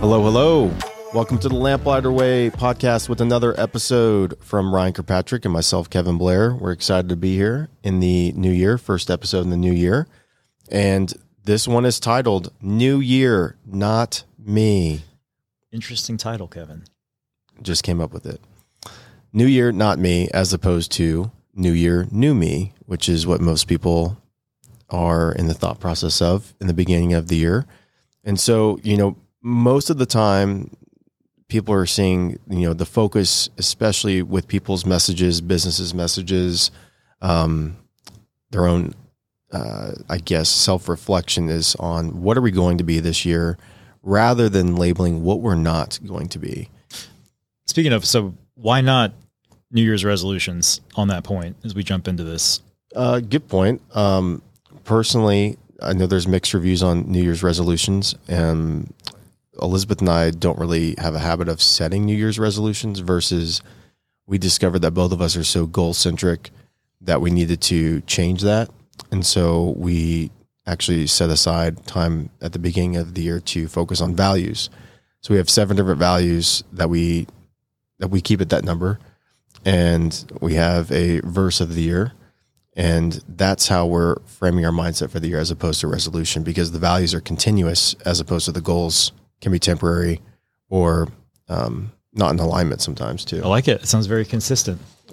Hello, hello. Welcome to the Lamplighter Way podcast with another episode from Ryan Kirkpatrick and myself, Kevin Blair. We're excited to be here in the new year, first episode in the new year. And this one is titled New Year, Not Me. Interesting title, Kevin. Just came up with it. New Year, Not Me, as opposed to New Year, New Me, which is what most people are in the thought process of in the beginning of the year. And so, you know, most of the time people are seeing you know the focus especially with people's messages businesses messages um, their own uh, i guess self-reflection is on what are we going to be this year rather than labeling what we're not going to be Speaking of, so why not New Year's resolutions on that point as we jump into this? uh, good point um, personally i know there's mixed reviews on new year's resolutions and elizabeth and i don't really have a habit of setting new year's resolutions versus we discovered that both of us are so goal centric that we needed to change that. And so we actually set aside time at the beginning of the year to focus on values. So we have seven different values that we that we keep at that number. And we have a verse of the year. And that's how we're framing our mindset for the year as opposed to resolution because the values are continuous as opposed to the goals can be temporary or um, not in alignment sometimes too. I like it. It sounds very consistent.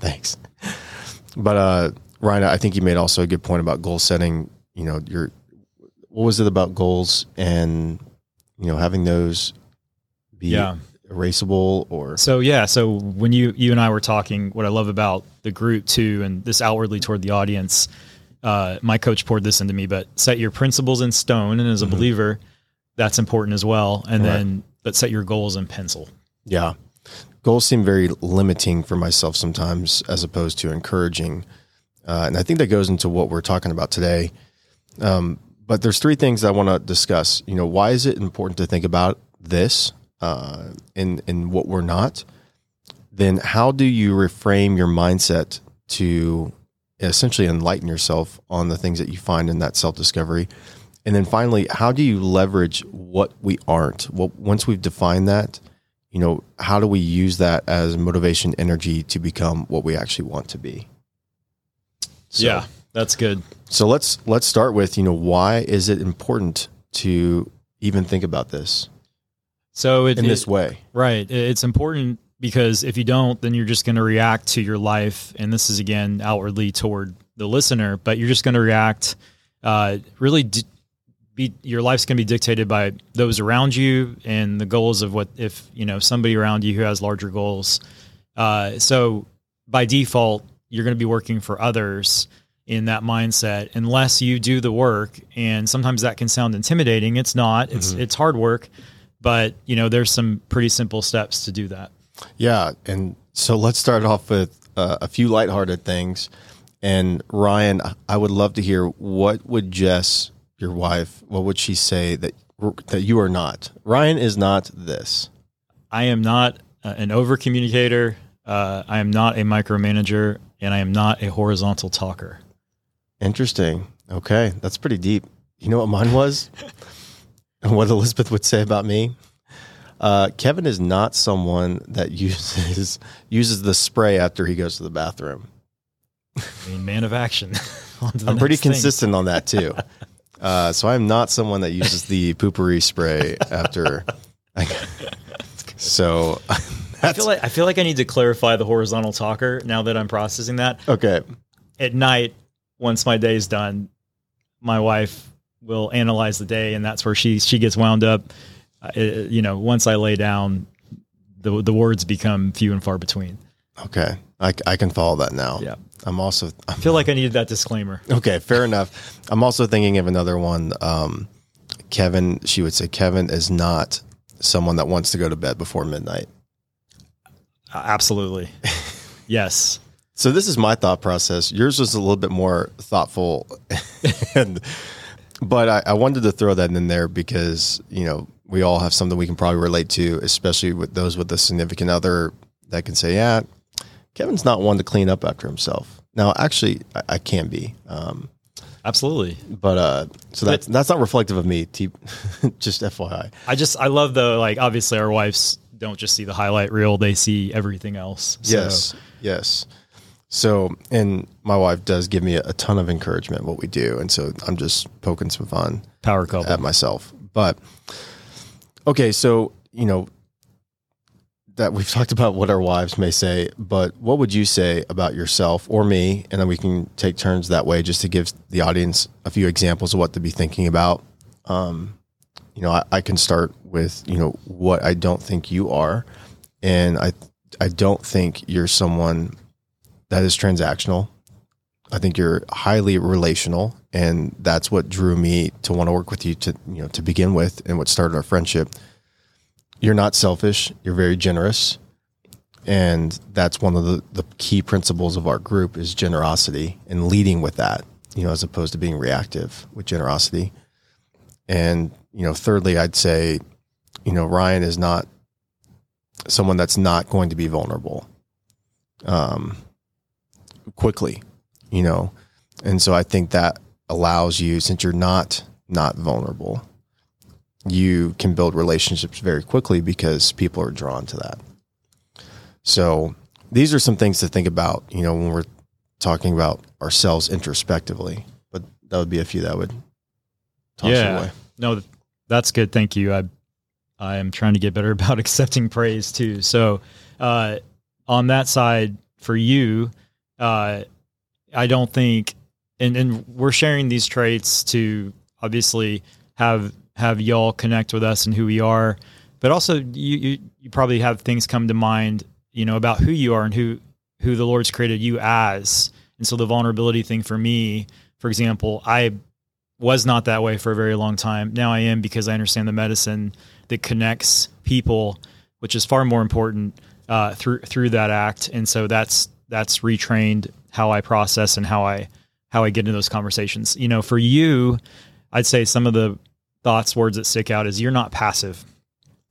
Thanks. But uh, Ryan, I think you made also a good point about goal setting. You know, your what was it about goals and you know having those be Yeah. erasable or So yeah, so when you you and I were talking, what I love about the group too, and this outwardly toward the audience, uh, my coach poured this into me. But set your principles in stone, and as a believer, that's important as well. And Right. then, but set your goals in pencil. Yeah. Goals seem very limiting for myself sometimes as opposed to encouraging. Uh, and I think that goes into what we're talking about today. Um, but there's three things I want to discuss. You know, why is it important to think about this uh, in, in what we're not? Then how do you reframe your mindset to essentially enlighten yourself on the things that you find in that self discovery? And then finally, how do you leverage what we aren't? Well, once we've defined that, you know, how do we use that as motivation, energy to become what we actually want to be? So, yeah, that's good. So let's let's start with you know why is it important to even think about this So it, in it- this way? Right. It's important because if you don't, then you're just going to react to your life. And this is again outwardly toward the listener, but you're just going to react. Uh, really, d- be your life's going to be dictated by those around you and the goals of what if you know somebody around you who has larger goals. Uh, so by default, you're going to be working for others in that mindset unless you do the work. And sometimes that can sound intimidating. It's not. It's it's hard work, but you know there's some pretty simple steps to do that. Yeah, and so let's start off with uh, a few lighthearted things. And Ryan, I would love to hear what would Jess, your wife, what would she say that that you are not? Ryan is not this. I am not uh, an over communicator. Uh, I am not a micromanager, and I am not a horizontal talker. Interesting. Okay, that's pretty deep. You know what mine was? and what Elizabeth would say about me? Uh, Kevin is not someone that uses uses the spray after he goes to the bathroom. I mean, man of action. On to the I'm pretty next thing. consistent on that too. Uh, so I'm not someone that uses the Poo-Pourri spray after. so I feel like I feel like I need to clarify the horizontal talker now that I'm processing that. okay, At night, once my day is done, my wife will analyze the day, and that's where she she gets wound up. Uh, it- you know, once I lay down, the the words become few and far between. okay, I, I can follow that now. Yeah. I'm also I feel like I needed that disclaimer. Okay, fair enough. I'm also thinking of another one. Um, Kevin, she would say, Kevin is not someone that wants to go to bed before midnight. Uh, absolutely, yes. So this is my thought process. Yours was a little bit more thoughtful, and but I, I wanted to throw that in there because you know we all have something we can probably relate to, especially with those with a significant other that can say, "Yeah, Kevin's not one to clean up after himself." Now, actually, I, I can be. Um, Absolutely. But uh, so that's that's not reflective of me. T- just FYI. I just I love the like obviously our wives don't just see the highlight reel; they see everything else. So, Yes, yes. So, and my wife does give me a, a ton of encouragement what we do, and so I'm just poking some fun power couple. at myself. But okay, so you know that we've talked about what our wives may say, but what would you say about yourself or me? And then we can take turns that way, just to give the audience a few examples of what to be thinking about. Um, you know, I, I can start with you know what I don't think you are, and I I don't think you're someone that is transactional. I think you're highly relational, and that's what drew me to want to work with you to you know to begin with, and what started our friendship. You're not selfish. You're very generous, and that's one of the, the key principles of our group is generosity and leading with that. You know, as opposed to being reactive with generosity. And you know, thirdly, I'd say, you know, Ryan is not someone that's not going to be vulnerable. Um, quickly, you know. And so I think that allows you since you're not not vulnerable, you can build relationships very quickly because people are drawn to that. So these are some things to think about, you know, when we're talking about ourselves introspectively. But that would be a few that would toss Yeah. away. No, that's good. Thank you. I I am trying to get better about accepting praise too. So, uh, on that side for you, uh, I don't think, and and we're sharing these traits to obviously have have y'all connect with us and who we are, but also you you, you probably have things come to mind, you know, about who you are and who who the Lord's created you as. And so the vulnerability thing for me, for example, I was not that way for a very long time. Now I am because I understand the medicine that connects people, which is far more important uh, through through that act. And so that's that's retrained how I process and how I how I get into those conversations. You know, for you, I'd say some of the thoughts, words that stick out is you're not passive,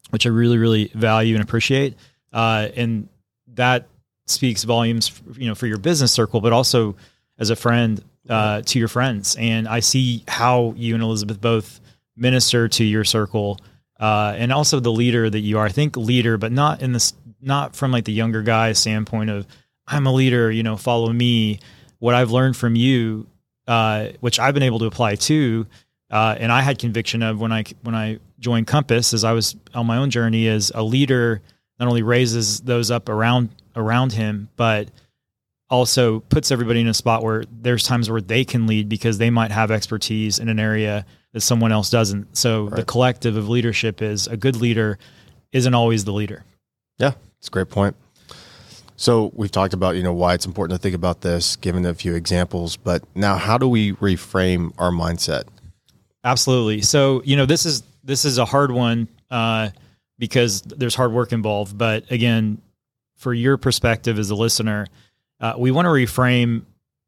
which I really really value and appreciate, uh, and that speaks volumes, you know, for your business circle, but also as a friend uh, to your friends. And I see how you and Elizabeth both minister to your circle, uh, and also the leader that you are. I think leader, but not in this, not from like the younger guy standpoint of I'm a leader, you know, follow me. What I've learned from you, uh, which I've been able to apply to, uh, and I had conviction of when I when I joined Compass, as I was on my own journey, as a leader, not only raises those up around around him, but also puts everybody in a spot where there's times where they can lead because they might have expertise in an area that someone else doesn't. So the collective of leadership is a good leader isn't always the leader. Yeah, it's a great point. So we've talked about you know why it's important to think about this, given a few examples. But now, how do we reframe our mindset? Absolutely. So, you know, this is this is a hard one uh, because there's hard work involved. But again, for your perspective as a listener, uh, we want to reframe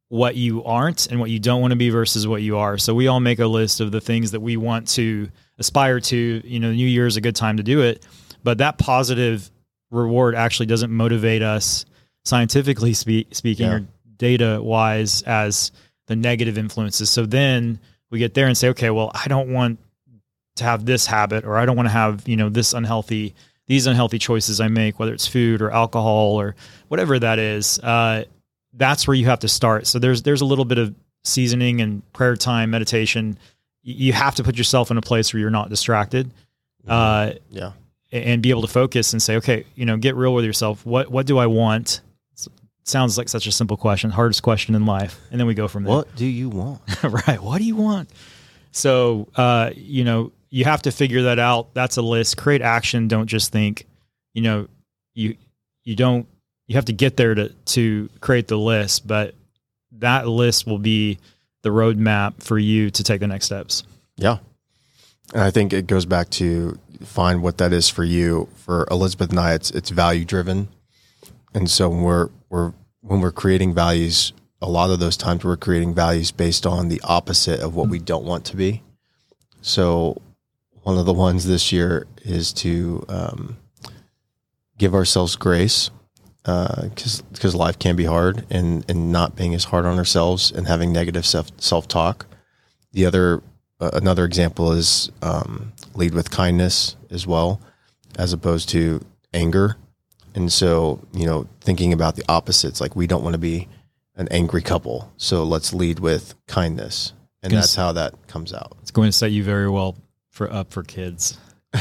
what you aren't and what you don't want to be versus what you are. So we all make a list of the things that we want to aspire to. You know, New Year is a good time to do it, but that positive reward actually doesn't motivate us scientifically spe- speaking Yeah. or data wise as the negative influences. So then we get there and say, okay, well, I don't want to have this habit or I don't want to have, you know, this unhealthy, these unhealthy choices I make, whether it's food or alcohol or whatever that is. Uh, that's where you have to start. So there's, there's a little bit of seasoning and prayer time, meditation. You have to put yourself in a place where you're not distracted. Uh, Yeah, and be able to focus and say, okay, you know, get real with yourself. What what do I want? S- Sounds like such a simple question, hardest question in life, and then we go from there. what do you want? right? What do you want? So, uh, you know, you have to figure that out. That's a list. Create action. Don't just think. You know, you you don't. You have to get there to to create the list, but that list will be the roadmap for you to take the next steps. Yeah. And I think it goes back to find what that is for you. For Elizabeth and I, it's it's value driven. And so when we're we're when we're creating values, a lot of those times we're creating values based on the opposite of what we don't want to be. So one of the ones this year is to um, give ourselves grace because because life can be hard and and not being as hard on ourselves and having negative self self talk the other uh, another example is um, lead with kindness as well, as opposed to anger. And so, you know, thinking about the opposites, like we don't want to be an angry couple, so let's lead with kindness, and that's how that comes out. It's going to set you very well for up for kids.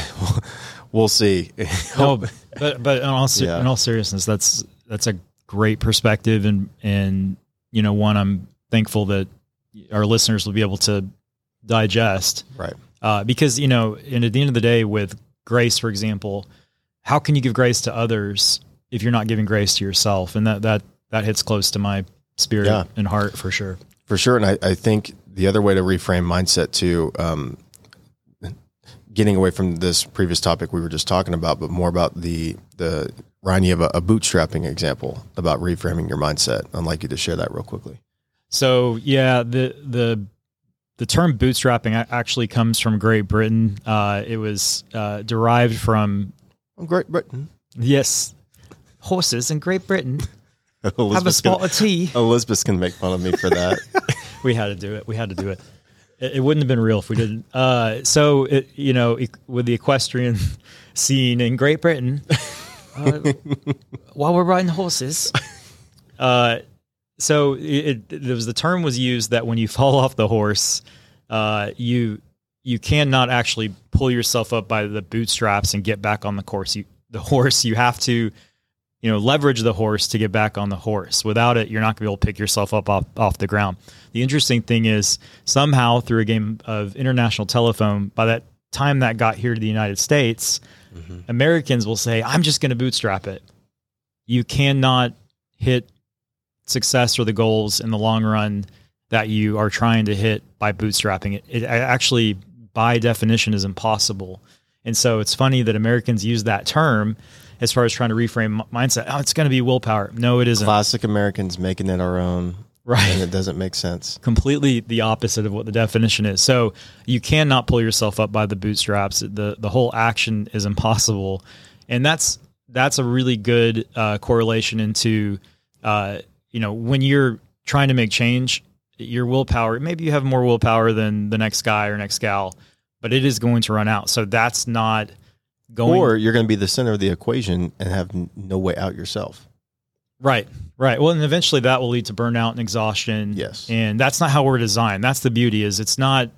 We'll see. No, but but in all se- Yeah. in all seriousness, that's that's a great perspective, and and you know one I'm thankful that our listeners will be able to digest right. uh, because you know, and at the end of the day, with grace, for example, how can you give grace to others if you're not giving grace to yourself? And that that that hits close to my spirit Yeah. and heart for sure. For sure. And I, I think the other way to reframe mindset too, um, getting away from this previous topic we were just talking about, but more about the, the, Ryan, you have a, a bootstrapping example about reframing your mindset. I'd like you to share that real quickly. So yeah, the the the term bootstrapping actually comes from Great Britain. Uh, it was uh, derived from Great Britain. yes, horses in Great Britain have a Elizabeth's spot gonna, of tea. Elizabeth's gonna make fun of me for that. we had to do it. We had to do it. It, it wouldn't have been real if we didn't. Uh, so it, you know, e- with the equestrian scene in Great Britain, uh, while we're riding horses, uh, so it, it there was the term was used that when you fall off the horse, uh, you you cannot actually pull yourself up by the bootstraps and get back on the course. You the horse you have to you know leverage the horse to get back on the horse. Without it, you're not going to be able to pick yourself up off, off the ground. The interesting thing is somehow through a game of international telephone, by that time that got here to the United States, mm-hmm. Americans will say, "I'm just going to bootstrap it." You cannot hit success or the goals in the long run that you are trying to hit by bootstrapping it. It actually, by definition, is impossible. And so it's funny that Americans use that term as far as trying to reframe mindset. Oh, it's going to be willpower. No, it isn't. Classic Americans making it our own, Right. and it doesn't make sense. Completely the opposite of what the definition is. So you cannot pull yourself up by the bootstraps. The the whole action is impossible, and that's that's a really good uh, correlation into uh, you know when you're trying to make change, your willpower. Maybe you have more willpower than the next guy or next gal, but it is going to run out. So that's not going Or you're going to be the center of the equation and have no way out yourself. Right, right. Well, and eventually that will lead to burnout and exhaustion. Yes. and that's not how we're designed. That's the beauty is it's not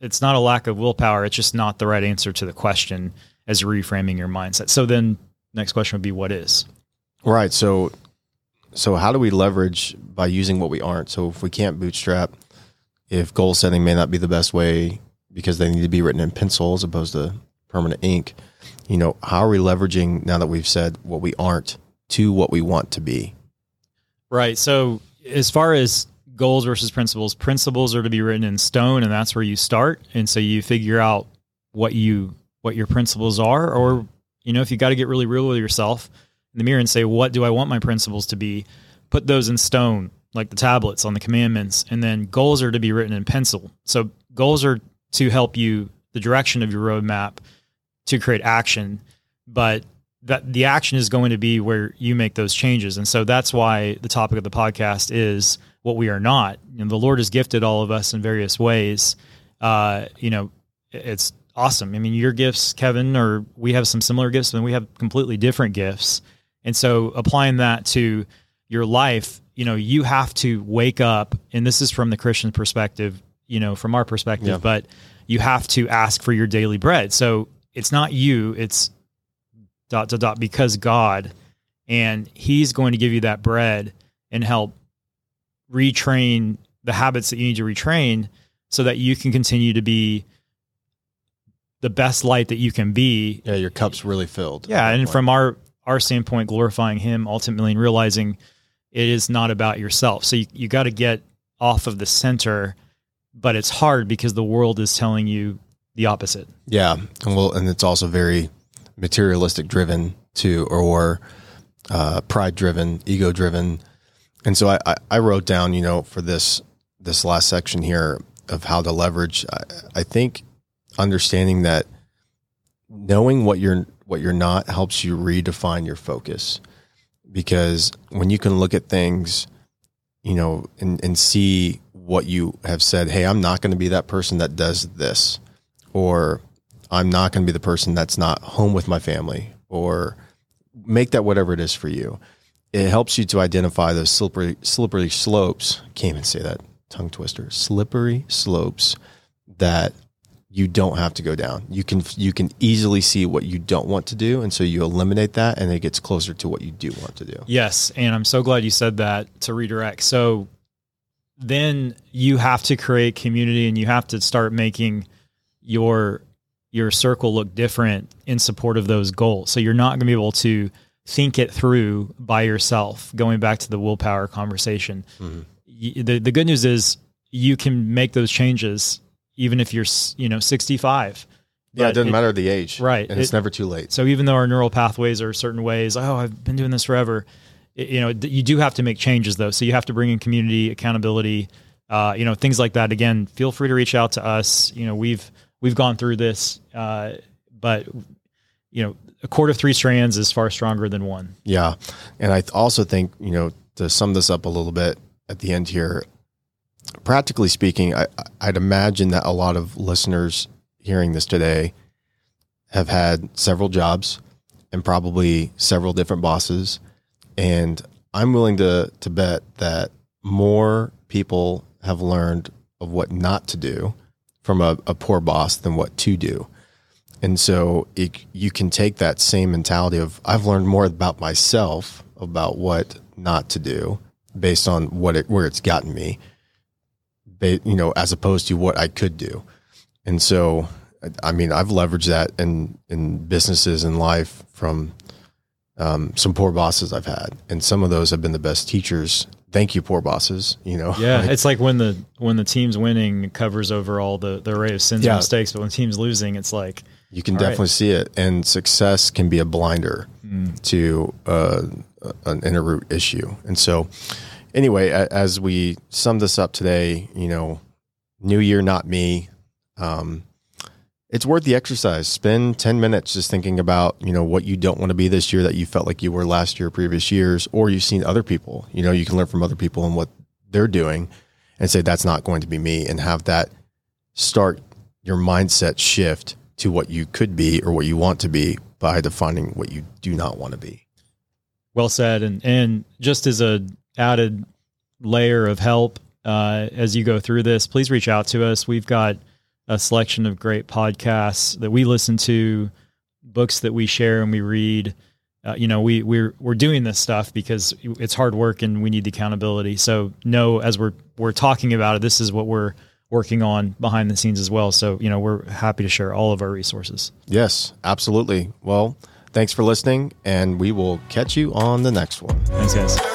it's not a lack of willpower. It's just not the right answer to the question as reframing your mindset. So then, next question would be, what is? Right. So, so how do we leverage by using what we aren't? So if we can't bootstrap, if goal setting may not be the best way because they need to be written in pencil as opposed to permanent ink, you know, how are we leveraging now that we've said what we aren't to what we want to be? Right. So as far as goals versus principles, principles are to be written in stone, and that's where you start. And so you figure out what you what your principles are, or you know, if you got to get really real with yourself in the mirror and say, what do I want my principles to be? Put those in stone, like the tablets on the commandments, and then goals are to be written in pencil. So goals are to help you the direction of your roadmap to create action, but that the action is going to be where you make those changes. And so that's why the topic of the podcast is what we are not. You know, the Lord has gifted all of us in various ways. Uh, you know, it's awesome. I mean, your gifts, Kevin, or we have some similar gifts, and we have completely different gifts. And so applying that to your life, you know, you have to wake up, and this is from the Christian perspective, you know, from our perspective, Yeah. but you have to ask for your daily bread. So it's not you, it's dot dot dot because God, and He's going to give you that bread and help retrain the habits that you need to retrain so that you can continue to be the best light that you can be Yeah, your cup's really filled. yeah, and point. from our our standpoint, glorifying Him ultimately and realizing it is not about yourself. So you, you got to get off of the center, but it's hard because the world is telling you the opposite. Yeah, and well, and it's also very materialistic driven too, or uh, pride driven, ego driven, and so I, I, I wrote down, you know, for this this last section here of how to leverage. I, I think understanding that knowing what you're what you're not helps you redefine your focus, because when you can look at things, you know, and and see what you have said, hey, I'm not going to be that person that does this, or I'm not going to be the person that's not home with my family, or make that whatever it is for you. It helps you to identify those slippery, slippery slopes. Can't even say that tongue twister. Slippery slopes that you don't have to go down. You can you can easily see what you don't want to do, and so you eliminate that, and it gets closer to what you do want to do. Yes, and I'm so glad you said that to redirect. So then you have to create community, and you have to start making your your circle look different in support of those goals. So you're not going to be able to think it through by yourself. Going back to the willpower conversation, mm-hmm. the the good news is you can make those changes even if you're you know 65 yeah, it doesn't it, matter the age, right? And it's it, never too late. So even though our neural pathways are certain ways, oh, I've been doing this forever. You know, you do have to make changes though. So you have to bring in community accountability, uh, you know, things like that. Again, feel free to reach out to us. You know, we've we've gone through this, uh, but you know, a cord of three strands is far stronger than one. Yeah, and I also think you know to sum this up a little bit at the end here, practically speaking, I, I'd imagine that a lot of listeners hearing this today have had several jobs and probably several different bosses. And I'm willing to, to bet that more people have learned of what not to do from a, a poor boss than what to do. And so it, you can take that same mentality of I've learned more about myself about what not to do based on what it, where it's gotten me you know, as opposed to what I could do. And so, I mean, I've leveraged that in, in businesses and life from um, some poor bosses I've had, and some of those have been the best teachers. Thank you, poor bosses. You know, yeah, like, it's like when the when the team's winning covers over all the the array of sins yeah. and mistakes, but when the team's losing, it's like you can definitely right. see it, and success can be a blinder mm. to uh, an inner root issue, and so anyway, as we sum this up today, you know, new year, not me. Um, it's worth the exercise. Spend 10 minutes just thinking about, you know, what you don't want to be this year that you felt like you were last year, previous years, or you've seen other people. You know, you can learn from other people and what they're doing and say, that's not going to be me, and have that start your mindset shift to what you could be or what you want to be by defining what you do not want to be. Well said. And, and just as a added layer of help uh, as you go through this, please reach out to us. We've got a selection of great podcasts that we listen to, books that we share and we read. Uh, you know, we we're we're doing this stuff because it's hard work and we need the accountability. So, know as we're we're talking about it, this is what we're working on behind the scenes as well. So, you know, we're happy to share all of our resources. Yes, absolutely. Well, thanks for listening, and we will catch you on the next one. Thanks, guys.